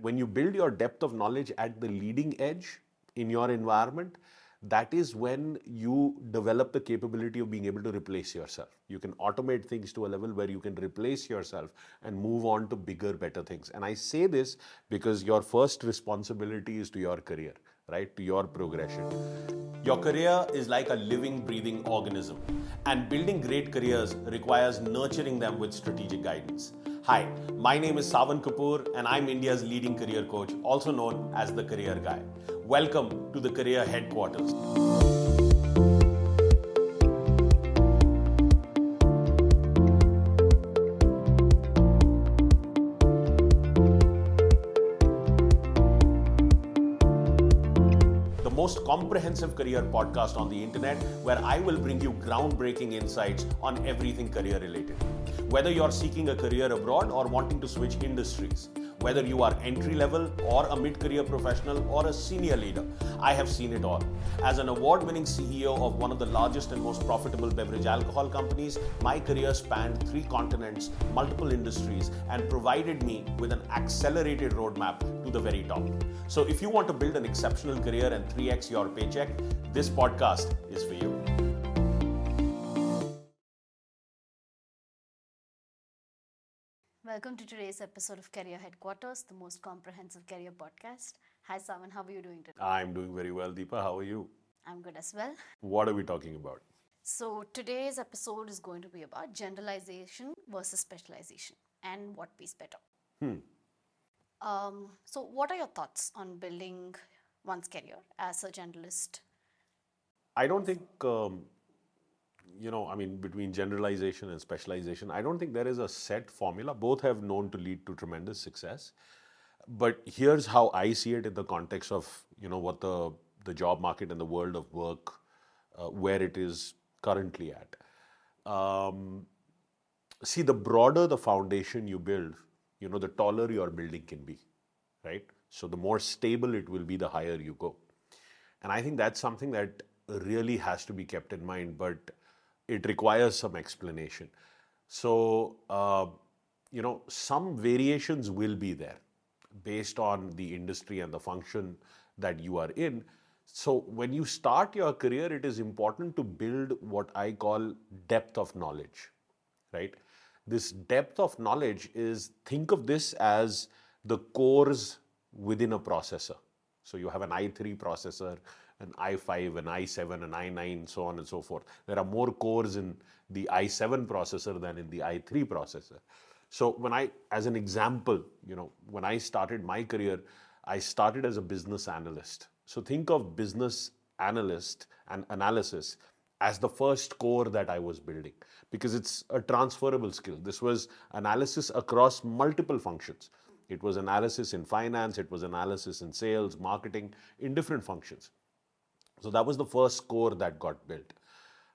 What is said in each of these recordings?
when you build your depth of knowledge at the leading edge in your environment, that is when you develop the capability of being able to replace yourself. You can automate things to a level where you can replace yourself and move on to bigger, better things. And I say this because your first responsibility is to your career, right? To your progression. Your career is like a living, breathing organism, and building great careers requires nurturing them with strategic guidance. Hi, my name is Sawan Kapoor, and I'm India's leading career coach, also known as the Career Guy. Welcome to the Career Headquarters. The most comprehensive career podcast on the internet, where I will bring you groundbreaking insights on everything career related. Whether you're seeking a career abroad or wanting to switch industries, whether you are entry level or a mid career professional or a senior leader, I have seen it all. As an award winning CEO of one of the largest and most profitable beverage alcohol companies, my career spanned three continents, multiple industries, and provided me with an accelerated roadmap to the very top. So, if you want to build an exceptional career and 3x your paycheck, this podcast is for you. Welcome to today's episode of Career Headquarters, the most comprehensive career podcast. Hi, Sawan, how are you doing today? I'm doing very well, Deepa. How are you? I'm good as well. What are we talking about? So, today's episode is going to be about generalization versus specialization and what pays better. Hmm. Um, so, what are your thoughts on building one's career as a generalist? I don't think, um, you know, I mean, between generalization and specialization, I don't think there is a set formula. Both have known to lead to tremendous success. But here's how I see it in the context of, you know, what the, the job market and the world of work, uh, where it is currently at. Um, see, the broader the foundation you build, you know, the taller your building can be, right? So the more stable it will be, the higher you go. And I think that's something that really has to be kept in mind, but it requires some explanation. So, uh, you know, some variations will be there based on the industry and the function that you are in. So, when you start your career, it is important to build what I call depth of knowledge, right? This depth of knowledge is think of this as the cores within a processor. So, you have an i3 processor, an i5, an i7, an i9, so on and so forth. There are more cores in the i7 processor than in the i3 processor. So when I, as an example, you know, when I started my career, I started as a business analyst. So think of business analyst and analysis as the first core that I was building because it's a transferable skill. This was analysis across multiple functions. It was analysis in finance, it was analysis in sales, marketing, in different functions. So that was the first core that got built.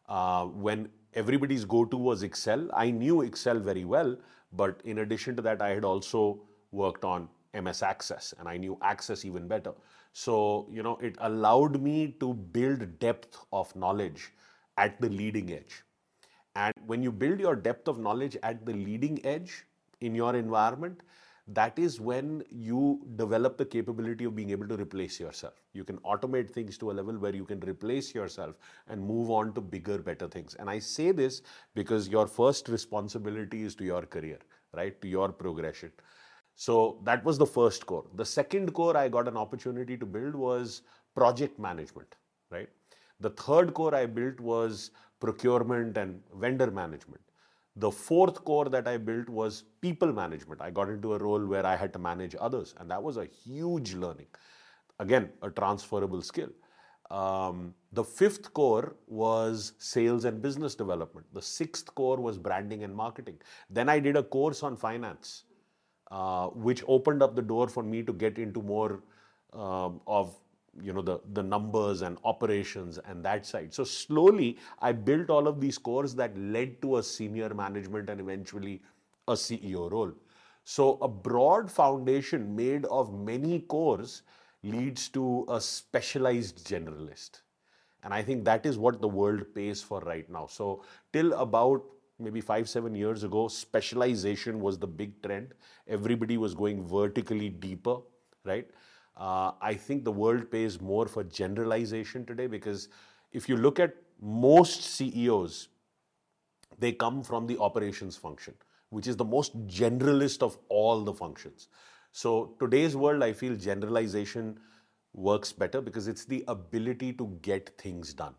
Uh, when everybody's go to was Excel, I knew Excel very well, but in addition to that, I had also worked on MS Access and I knew Access even better. So, you know, it allowed me to build depth of knowledge at the leading edge. And when you build your depth of knowledge at the leading edge in your environment, that is when you develop the capability of being able to replace yourself. You can automate things to a level where you can replace yourself and move on to bigger, better things. And I say this because your first responsibility is to your career, right? To your progression. So that was the first core. The second core I got an opportunity to build was project management, right? The third core I built was procurement and vendor management. The fourth core that I built was people management. I got into a role where I had to manage others, and that was a huge learning. Again, a transferable skill. Um, the fifth core was sales and business development. The sixth core was branding and marketing. Then I did a course on finance, uh, which opened up the door for me to get into more um, of you know the the numbers and operations and that side. So slowly i built all of these cores that led to a senior management and eventually a ceo role. So a broad foundation made of many cores leads to a specialized generalist. And i think that is what the world pays for right now. So till about maybe 5 7 years ago specialization was the big trend. Everybody was going vertically deeper right? Uh, I think the world pays more for generalization today because if you look at most CEOs, they come from the operations function, which is the most generalist of all the functions. So today's world, I feel generalization works better because it's the ability to get things done.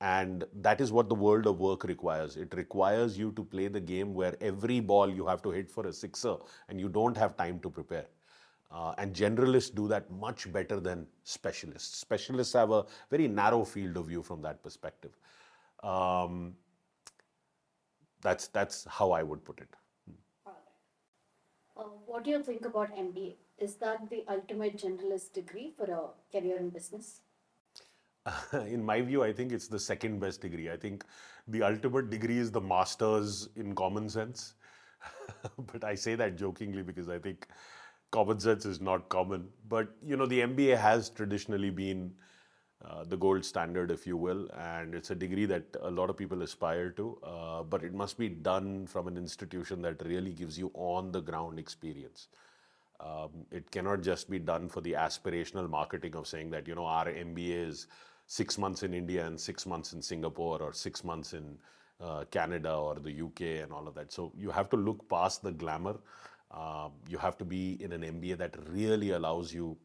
And that is what the world of work requires. It requires you to play the game where every ball you have to hit for a sixer and you don't have time to prepare. Uh, and generalists do that much better than specialists. Specialists have a very narrow field of view from that perspective. Um, that's that's how I would put it. Uh, what do you think about MBA? Is that the ultimate generalist degree for a career in business? in my view, I think it's the second best degree. I think the ultimate degree is the master's in common sense. but I say that jokingly because I think common sense is not common. But you know, the MBA has traditionally been uh, the gold standard, if you will, and it's a degree that a lot of people aspire to. Uh, but it must be done from an institution that really gives you on the ground experience. Um, it cannot just be done for the aspirational marketing of saying that you know our MBA is six months in India and six months in Singapore or six months in uh, Canada or the UK and all of that. So you have to look past the glamour. Uh, you have to be in an MBA that really allows you,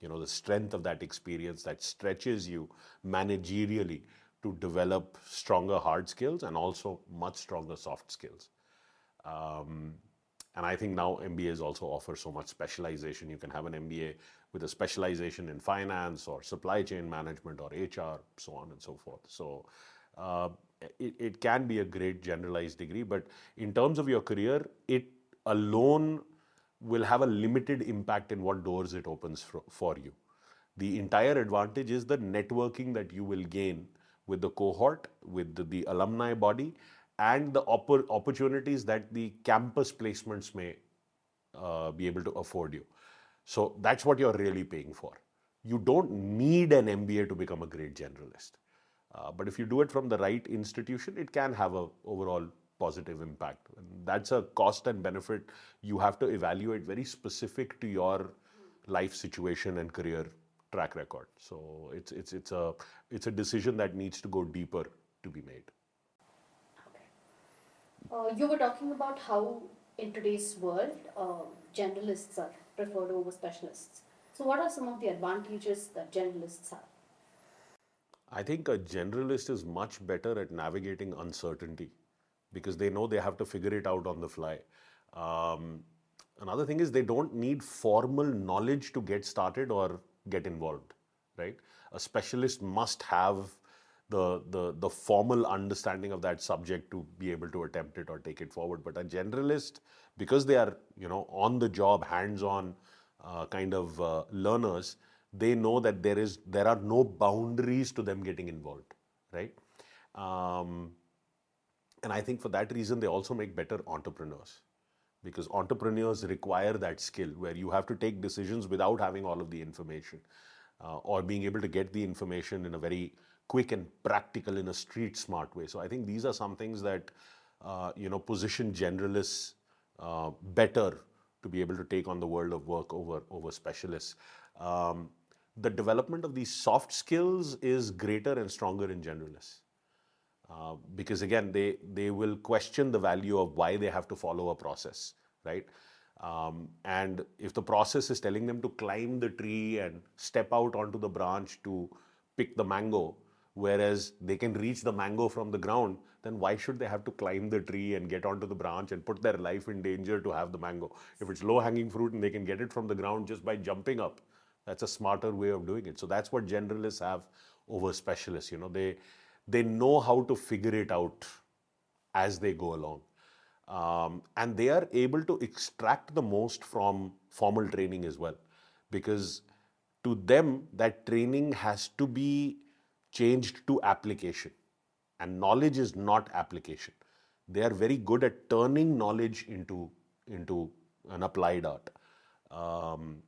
you know, the strength of that experience that stretches you managerially to develop stronger hard skills and also much stronger soft skills. Um, and I think now MBAs also offer so much specialization. You can have an MBA with a specialization in finance or supply chain management or HR, so on and so forth. So uh, it, it can be a great generalized degree, but in terms of your career, it alone will have a limited impact in what doors it opens for, for you. The entire advantage is the networking that you will gain with the cohort, with the, the alumni body, and the oppor- opportunities that the campus placements may uh, be able to afford you. So that's what you're really paying for. You don't need an MBA to become a great generalist. Uh, but if you do it from the right institution, it can have a overall positive impact. And that's a cost and benefit you have to evaluate very specific to your life situation and career track record. So it's it's it's a it's a decision that needs to go deeper to be made. Uh, you were talking about how in today's world uh, generalists are preferred over specialists. So, what are some of the advantages that generalists have? I think a generalist is much better at navigating uncertainty because they know they have to figure it out on the fly. Um, another thing is they don't need formal knowledge to get started or get involved, right? A specialist must have the, the, the formal understanding of that subject to be able to attempt it or take it forward. But a generalist, because they are you know on the job, hands-on uh, kind of uh, learners, they know that there is there are no boundaries to them getting involved, right? Um, and I think for that reason, they also make better entrepreneurs because entrepreneurs require that skill where you have to take decisions without having all of the information uh, or being able to get the information in a very quick and practical in a street smart way. So I think these are some things that uh, you know position generalists uh, better to be able to take on the world of work over over specialists. Um, the development of these soft skills is greater and stronger in generalists. Uh, because again, they, they will question the value of why they have to follow a process, right? Um, and if the process is telling them to climb the tree and step out onto the branch to pick the mango, whereas they can reach the mango from the ground, then why should they have to climb the tree and get onto the branch and put their life in danger to have the mango? If it's low hanging fruit and they can get it from the ground just by jumping up, that's a smarter way of doing it. So that's what generalists have over specialists. You know, they they know how to figure it out as they go along. Um, and they are able to extract the most from formal training as well because to them that training has to be changed to application. And knowledge is not application. They are very good at turning knowledge into, into an applied art. Um,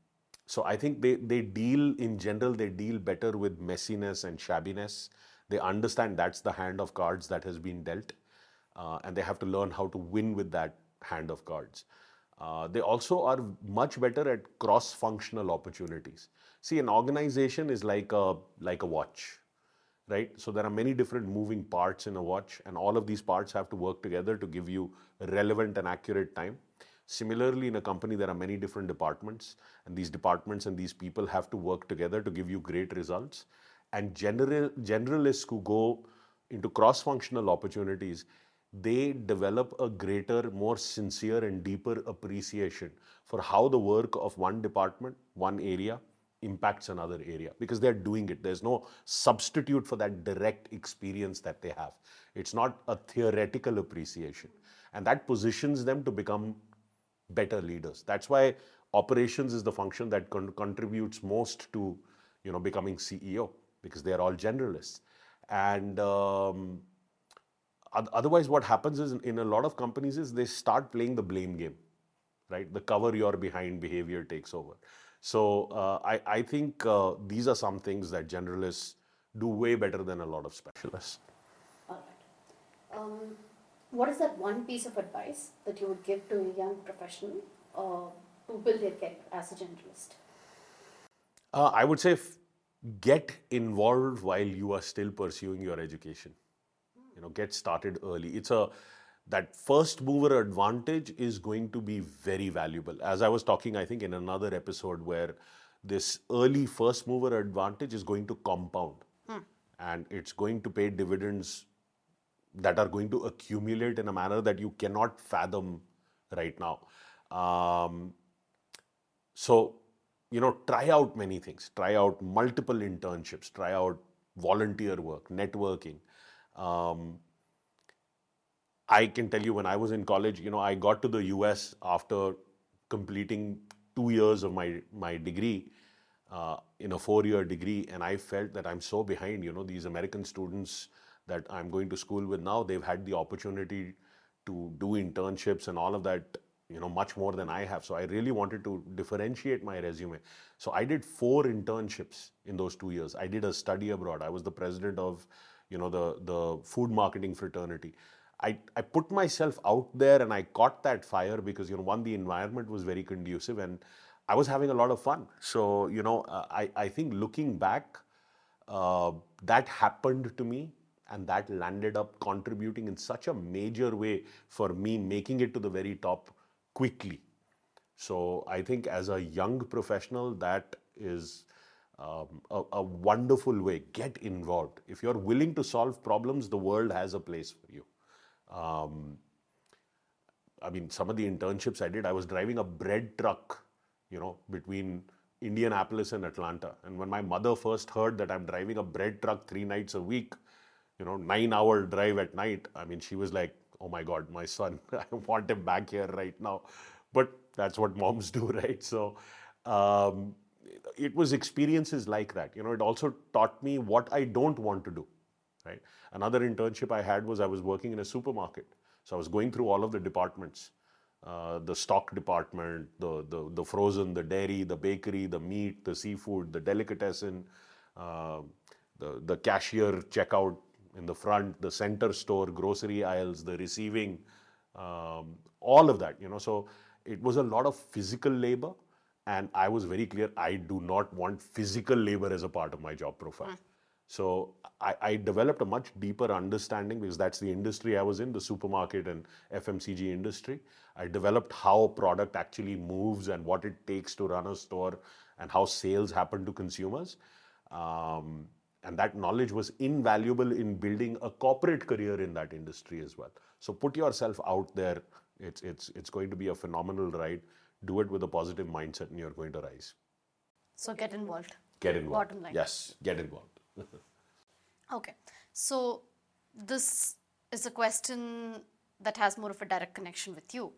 so I think they, they deal, in general, they deal better with messiness and shabbiness. They understand that's the hand of cards that has been dealt. Uh, and they have to learn how to win with that hand of cards. Uh, they also are much better at cross-functional opportunities. See, an organization is like a like a watch, right? So there are many different moving parts in a watch, and all of these parts have to work together to give you relevant and accurate time. Similarly, in a company, there are many different departments, and these departments and these people have to work together to give you great results. And general generalists who go into cross-functional opportunities they develop a greater, more sincere, and deeper appreciation for how the work of one department, one area, impacts another area because they're doing it. There's no substitute for that direct experience that they have. It's not a theoretical appreciation. And that positions them to become better leaders. That's why operations is the function that con- contributes most to you know becoming CEO because they are all generalists. And um, otherwise what happens is in a lot of companies is they start playing the blame game right? The cover you're behind behavior takes over. So uh, I, I think uh, these are some things that generalists do way better than a lot of specialists. All right um, what is that one piece of advice that you would give to a young professional uh, to build their career as a generalist? Uh, i would say f- get involved while you are still pursuing your education. You know get started early. It's a that first mover advantage is going to be very valuable. As i was talking i think in another episode where this early first mover advantage is going to compound. Hmm. and it's going to pay dividends that are going to accumulate in a manner that you cannot fathom right now. Um, so you know try out many things. Try out multiple internships. Try out volunteer work networking. Um, I can tell you when I was in college, you know, I got to the US after completing two years of my my degree uh, in a four-year degree, and I felt that I'm so behind. You know, these American students that I'm going to school with now, they've had the opportunity to do internships and all of that you know much more than i have. So i really wanted to differentiate my resume. So i did four internships in those two years. I did a study abroad. I was the president of you know the the food marketing fraternity. I, I put myself out there and I caught that fire because you know one the environment was very conducive and I was having a lot of fun. So you know uh, I I think looking back, uh, that happened to me and that landed up contributing in such a major way for me making it to the very top quickly. So I think as a young professional that is um, a, a, wonderful way. Get involved. If you're willing to solve problems, the world has a place for you. Um, I mean, some of the internships I did, I was driving a bread truck, you know, between Indianapolis and Atlanta. And when my mother first heard that I'm driving a bread truck three nights a week, you know, nine hour drive at night, I mean, she was like, oh my God, my son, I want him back here right now. But that's what moms do, right? So, um, it was experiences like that. You know, it also taught me what I don't want to do. Right. Another internship I had was I was working in a supermarket, so I was going through all of the departments. Uh, the stock department, the, the the frozen, the dairy, the bakery, the meat, the seafood, the delicatessen, uh, the the cashier checkout in the front, the center store, grocery aisles, the receiving, um, all of that. You know, so it was a lot of physical labor and I was very clear I do not want physical labor as a part of my job profile. Mm. So I, I, developed a much deeper understanding because that's the industry I was in, the supermarket and FMCG industry. I developed how product actually moves and what it takes to run a store and how sales happen to consumers. Um, and that knowledge was invaluable in building a corporate career in that industry as well. So put yourself out there. It's, it's, it's going to be a phenomenal ride do it with a positive mindset and you're going to rise. So get involved. Get involved. Bottom line. Yes, get involved. okay. So this is a question that has more of a direct connection with you.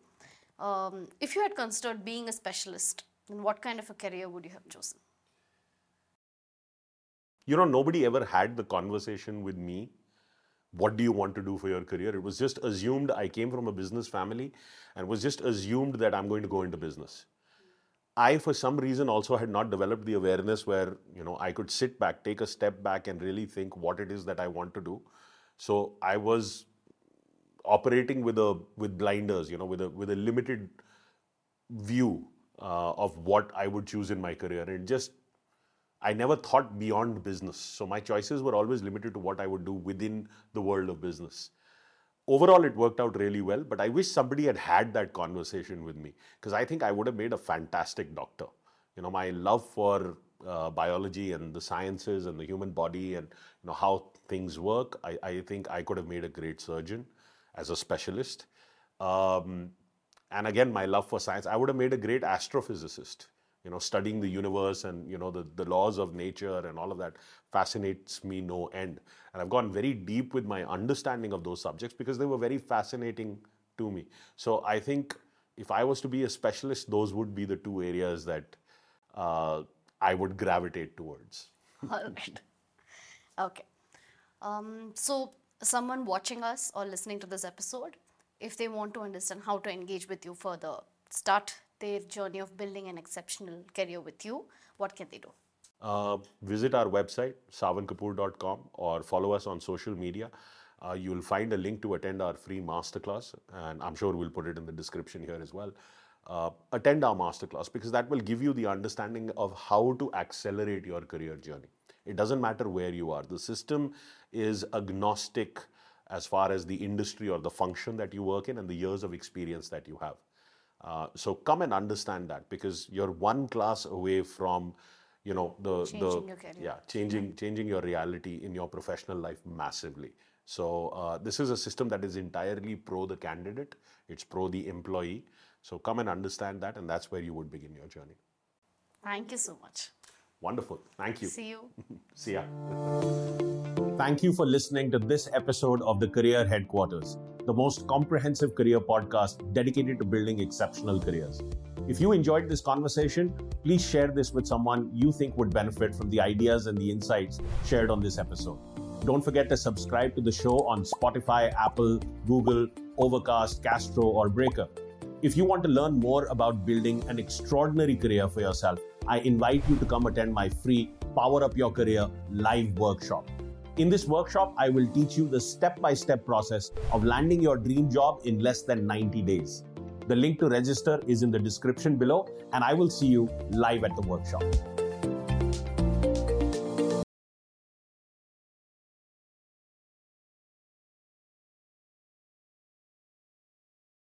Um, if you had considered being a specialist, then what kind of a career would you have chosen? You know, nobody ever had the conversation with me what do you want to do for your career? It was just assumed I came from a business family and was just assumed that I'm going to go into business. I, for some reason, also had not developed the awareness where you know I could sit back, take a step back, and really think what it is that I want to do. So I was operating with a with blinders, you know, with a with a limited view uh, of what I would choose in my career. And just, I never thought beyond business. So my choices were always limited to what I would do within the world of business. Overall, it worked out really well, but I wish somebody had had that conversation with me because I think I would have made a fantastic doctor. You know, my love for uh, biology and the sciences and the human body and you know how things work, I, I think I could have made a great surgeon as a specialist. Um, and again, my love for science, I would have made a great astrophysicist. You know, studying the universe and you know the, the laws of nature and all of that fascinates me no end. And I've gone very deep with my understanding of those subjects because they were very fascinating to me. So I think if I was to be a specialist, those would be the two areas that uh, I would gravitate towards. All right. Okay. Um, so, someone watching us or listening to this episode, if they want to understand how to engage with you further, start their journey of building an exceptional career with you, what can they do? Uh, visit our website, sawankapoor.com, or follow us on social media. Uh, you'll find a link to attend our free masterclass, and I'm sure we'll put it in the description here as well. Uh, attend our masterclass because that will give you the understanding of how to accelerate your career journey. It doesn't matter where you are, the system is agnostic as far as the industry or the function that you work in and the years of experience that you have. Uh, so come and understand that because you're one class away from you know the Changing the your career. yeah changing changing your reality in your professional life massively. So uh, this is a system that is entirely pro the candidate. It's pro the employee. So come and understand that and that's where you would begin your journey. Thank you so much. wonderful. Thank you. See you. see ya. Thank you for listening to this episode of the Career Headquarters, the most comprehensive career podcast dedicated to building exceptional careers. If you enjoyed this conversation, please share this with someone you think would benefit from the ideas and the insights shared on this episode. Don't forget to subscribe to the show on Spotify, Apple, Google, Overcast, Castro, or Breaker. If you want to learn more about building an extraordinary career for yourself, I invite you to come attend my free Power Up Your Career live workshop. In this workshop, I will teach you the step by step process of landing your dream job in less than 90 days. The link to register is in the description below, and I will see you live at the workshop.